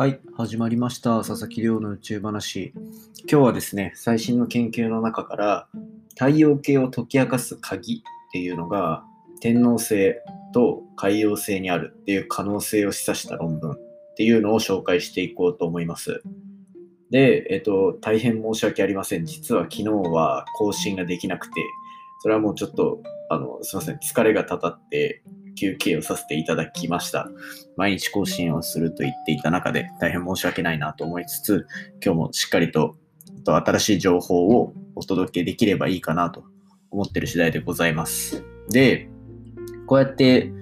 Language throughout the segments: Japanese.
はい、始まりました。佐々木亮の宇宙話。今日はですね、最新の研究の中から、太陽系を解き明かす鍵っていうのが、天王星と海洋星にあるっていう可能性を示唆した論文っていうのを紹介していこうと思います。で、えっと、大変申し訳ありません。実は昨日は更新ができなくて、それはもうちょっと、あの、すいません、疲れがたたって休憩をさせていただきました。毎日更新をすると言っていた中で大変申し訳ないなと思いつつ、今日もしっかりとと新しい情報をお届けできればいいかなと思ってる次第でございます。で、こうやって、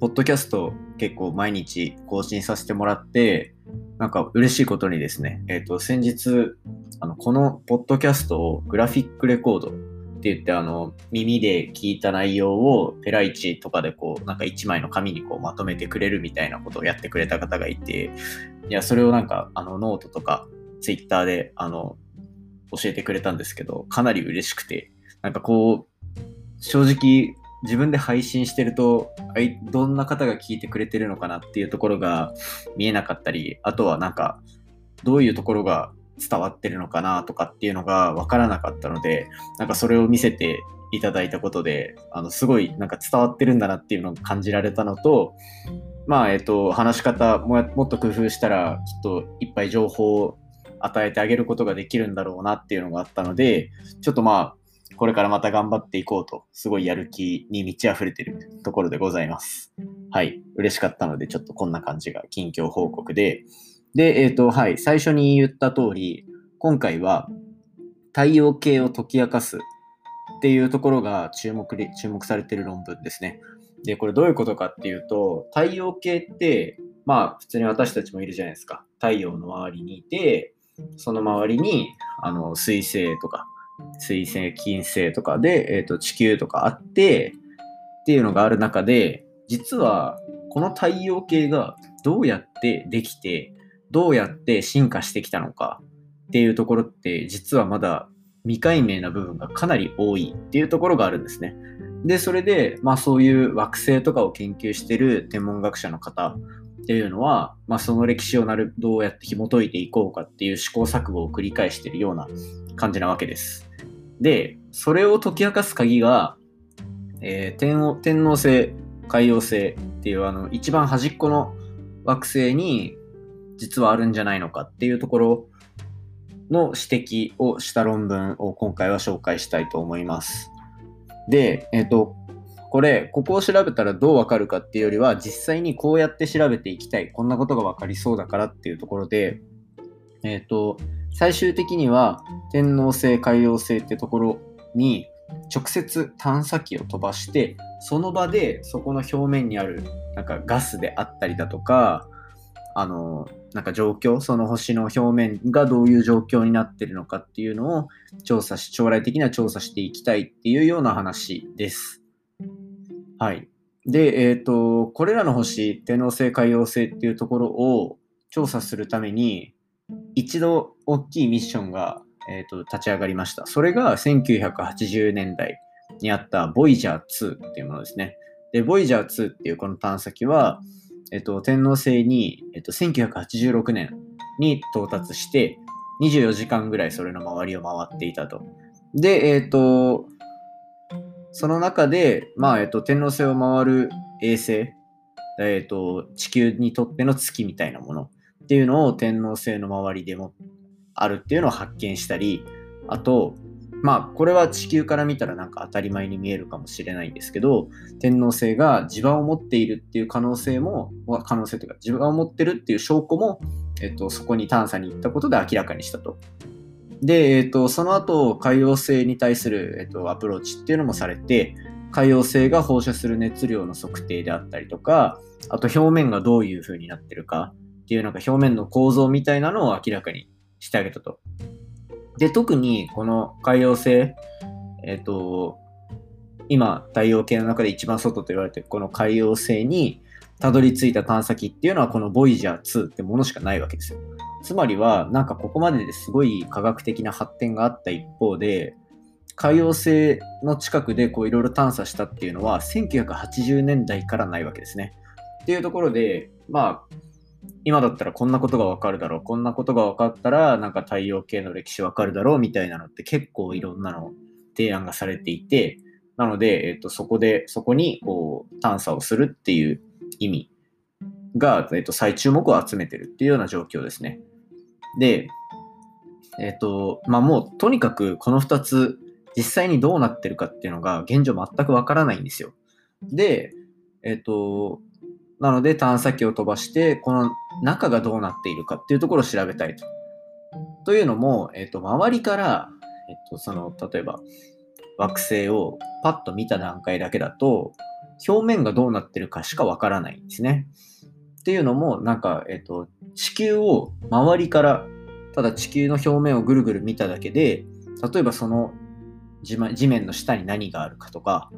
ポッドキャスト結構毎日更新させてもらって、なんか嬉しいことにですね、えっ、と、先日、あの、このポッドキャストをグラフィックレコードって言って、あの、耳で聞いた内容をペライチとかでこう、なんか一枚の紙にこうまとめてくれるみたいなことをやってくれた方がいて、いや、それをなんか、あの、ノートとか、ツイッターで、あの、教えてくれたんですけど、かなり嬉しくて、なんかこう、正直、自分で配信してると、どんな方が聞いてくれてるのかなっていうところが見えなかったり、あとはなんか、どういうところが伝わってるのかなとかっていうのが分からなかったので、なんかそれを見せていただいたことで、あの、すごいなんか伝わってるんだなっていうのを感じられたのと、まあ、えっと、話し方ももっと工夫したら、きっといっぱい情報を与えてあげることができるんだろうなっていうのがあったので、ちょっとまあ、これからまた頑張っていこうと、すごいやる気に満ち溢れてるところでございます。はい。嬉しかったので、ちょっとこんな感じが近況報告で。で、えっ、と、はい。最初に言った通り、今回は太陽系を解き明かすっていうところが注目、注目されている論文ですね。で、これどういうことかっていうと、太陽系って、まあ、普通に私たちもいるじゃないですか。太陽の周りにいて、その周りに、あの、水星とか、水星、金星とかで、えっ、と、地球とかあって、っていうのがある中で、実は、この太陽系がどうやってできて、どうやって進化してきたのかっていうところって、実はまだ未解明な部分がかなり多いっていうところがあるんですね。で、それで、まあそういう惑星とかを研究してる天文学者の方っていうのは、まあその歴史をなるどうやって紐解いていこうかっていう試行錯誤を繰り返しているような感じなわけです。で、それを解き明かす鍵が、えー天王天王星、海洋星っていうあの一番端っこの惑星に実はあるんじゃないのかっていうところの指摘をした論文を今回は紹介したいと思います。で、えっ、と、これ、ここを調べたらどうわかるかっていうよりは、実際にこうやって調べていきたい。こんなことがわかりそうだからっていうところで、えっ、と、最終的には天王星、海洋星ってところに直接探査機を飛ばして、その場でそこの表面にあるなんかガスであったりだとか、あの、なんか状況、その星の表面がどういう状況になってるのかっていうのを調査し、将来的には調査していきたいっていうような話です。はい。で、えっ、と、これらの星、天王星、海洋星っていうところを調査するために、一度大きいミッションが、えー、と立ち上がりました。それが1980年代にあったボイジャー2っていうものですね。で、ボイジャー2っていうこの探査機は、えっと、天王星に、えっと、1986年に到達して、24時間ぐらいそれの周りを回っていたと。で、えっと、その中で、まあ、えっと、天王星を回る衛星、えっと、地球にとっての月みたいなものっていうのを天王星の周りでもあるっていうのを発見したり、あと、まあ、これは地球から見たらなんか当たり前に見えるかもしれないんですけど、天王星が磁場を持っているっていう可能性も、可能性というか磁場を持ってるっていう証拠も、えっと、そこに探査に行ったことで明らかにしたと。で、えっと、その後、海洋星に対する、えっと、アプローチっていうのもされて、海洋星が放射する熱量の測定であったりとか、あと表面がどういう風になってるかっていうなんか表面の構造みたいなのを明らかにしてあげたと。で、特にこの海洋星、えっ、と、今、太陽系の中で一番外と言われてるこの海洋星にたどり着いた探査機っていうのはこのボイジャー2ってものしかないわけですよ。つまりは、なんかここまでですごい科学的な発展があった一方で、海洋星の近くでいろいろ探査したっていうのは1980年代からないわけですね。っていうところで、まあ、今だったらこんなことがわかるだろう、こんなことが分かったら、なんか太陽系の歴史わかるだろうみたいなのって結構いろんなの提案がされていて、なので、えっ、と、そこで、そこにこう探査をするっていう意味が、えっ、と、再注目を集めてるっていうような状況ですね。で、えっ、と、まあ、もうとにかくこの2つ実際にどうなってるかっていうのが現状全くわからないんですよ。で、えっ、と、なので探査機を飛ばして、この中がどうなっているかっていうところを調べたいと。というのも、えっ、と、周りから、えっ、と、その、例えば、惑星をパッと見た段階だけだと、表面がどうなってるかしかわからないんですね。っていうのも、なんか、えっ、と、地球を周りから、ただ地球の表面をぐるぐる見ただけで、例えばその地面の下に何があるかとか、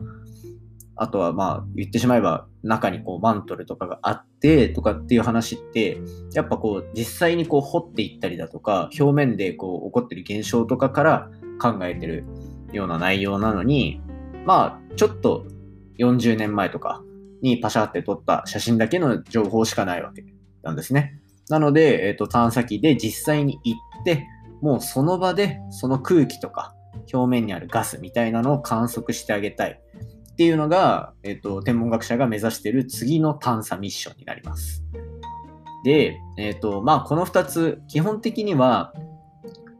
あとはまあ言ってしまえば中にこうマントルとかがあってとかっていう話ってやっぱこう実際にこう掘っていったりだとか表面でこう起こってる現象とかから考えてるような内容なのにまあちょっと40年前とかにパシャって撮った写真だけの情報しかないわけなんですね。なので、えっ、と探査機で実際に行ってもうその場でその空気とか表面にあるガスみたいなのを観測してあげたいっていうのが、えっ、と、天文学者が目指している次の探査ミッションになります。で、えっ、と、まあ、この2つ、基本的には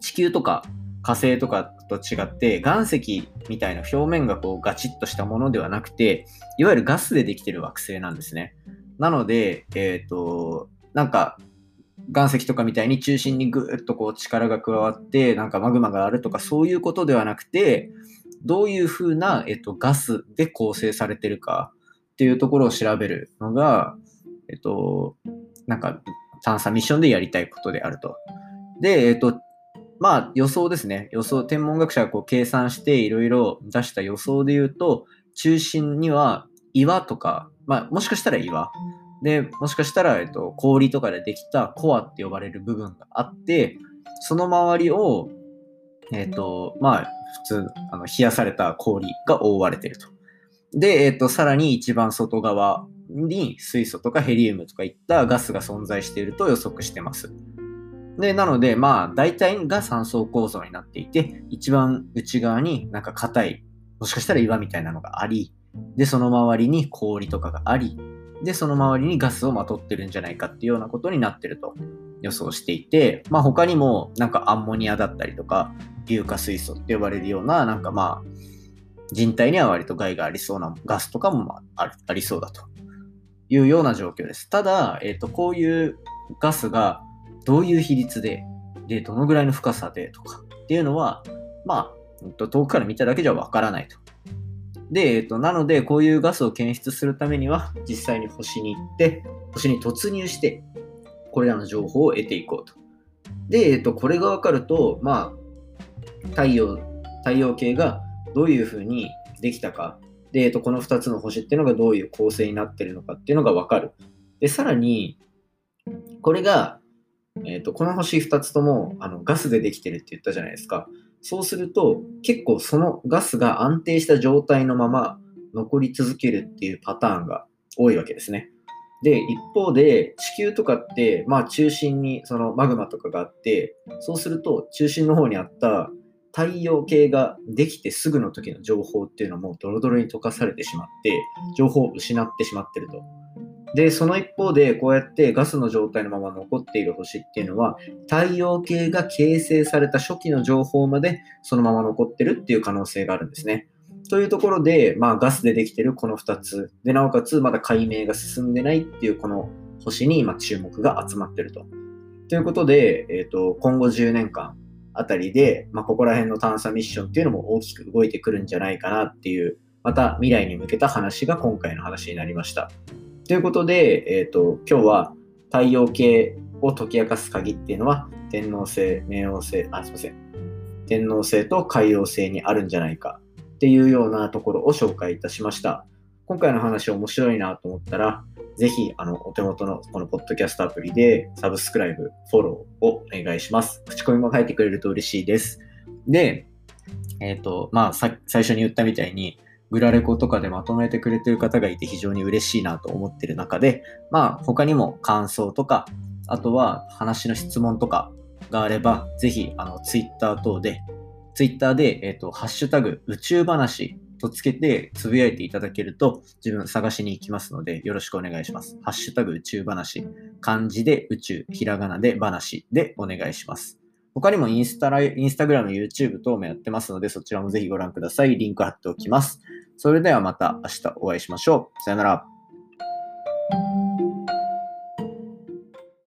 地球とか火星とかと違って、岩石みたいな表面がこうガチッとしたものではなくて、いわゆるガスでできてる惑星なんですね。なので、えっ、ー、と、なんか、岩石とかみたいに中心にぐーっとこう力が加わって、なんかマグマがあるとかそういうことではなくて、どういうふうな、えっと、ガスで構成されてるかっていうところを調べるのが、えっと、なんか探査ミッションでやりたいことであると。で、えっと、まあ予想ですね。予想、天文学者がこう計算していろいろ出した予想で言うと、中心には岩とか、まあもしかしたら岩。で、もしかしたら、えっと、氷とかでできたコアって呼ばれる部分があって、その周りを、えっと、まあ、普通、あの冷やされた氷が覆われていると。で、えっ、ー、と、さらに一番外側に水素とかヘリウムとかいったガスが存在していると予測してます。で、なので、まあ、大体が3層構造になっていて、一番内側になんか硬い、もしかしたら岩みたいなのがあり、で、その周りに氷とかがあり、で、その周りにガスをまとってるんじゃないかっていうようなことになってると予想していて、まあ他にもなんかアンモニアだったりとか、硫化水素って呼ばれるような、なんかまあ、人体には割と害がありそうなガスとかもあありそうだというような状況です。ただ、え、ー、と、こういうガスがどういう比率で、で、どのぐらいの深さでとかっていうのは、まあ、遠くから見ただけじゃわからないと。で、え、ー、と、なので、こういうガスを検出するためには、実際に星に行って、星に突入して、これらの情報を得ていこうと。で、えっ、ー、と、これがわかると、まあ、太陽、太陽系がどういうふうにできたか、で、えっと、この2つの星っていうのがどういう構成になってるのかっていうのがわかる。で、さらに、これが、えっと、この星2つともあのガスでできてるって言ったじゃないですか。そうすると、結構そのガスが安定した状態のまま残り続けるっていうパターンが多いわけですね。で、一方で地球とかって、まあ中心にそのマグマとかがあって、そうすると中心の方にあった太陽系ができてすぐの時の情報っていうのもドロドロに溶かされてしまって、情報を失ってしまってると。で、その一方で、こうやってガスの状態のまま残っている星っていうのは、太陽系が形成された初期の情報までそのまま残ってるっていう可能性があるんですね。というところで、まあ、ガスでできてるこの2つ。で、なおかつまだ解明が進んでないっていうこの星に今注目が集まってると。ということで、えっ、ー、と、今後10年間、あたりで、まあ、ここら辺の探査ミッションっていうのも大きく動いてくるんじゃないかなっていう、また未来に向けた話が今回の話になりました。ということで、えっ、ー、と、今日は太陽系を解き明かす鍵っていうのは、天王星、冥王星、あ、すいません。天王星と海王星にあるんじゃないかっていうようなところを紹介いたしました。今回の話面白いなと思ったら、ぜひ、あの、お手元のこのポッドキャストアプリでサブスクライブ、フォローをお願いします。口コミも書いてくれると嬉しいです。で、えっ、ー、と、まあ最初に言ったみたいに、グラレコとかでまとめてくれてる方がいて非常に嬉しいなと思ってる中で、まあ他にも感想とか、あとは話の質問とかがあれば、ぜひあの Twitter 等で、Twitter で、えっ、と、ハッシュタグ宇宙話とつけてつぶやいていただけると自分探しに行きますのでよろしくお願いします。ハッシュタグ宇宙話、漢字で宇宙、ひらがなで話でお願いします。他にもインスタラインスタグラム、YouTube 等もやってますので、そちらもぜひご覧ください。リンク貼っておきます。それではまた明日お会いしましょう。さよなら。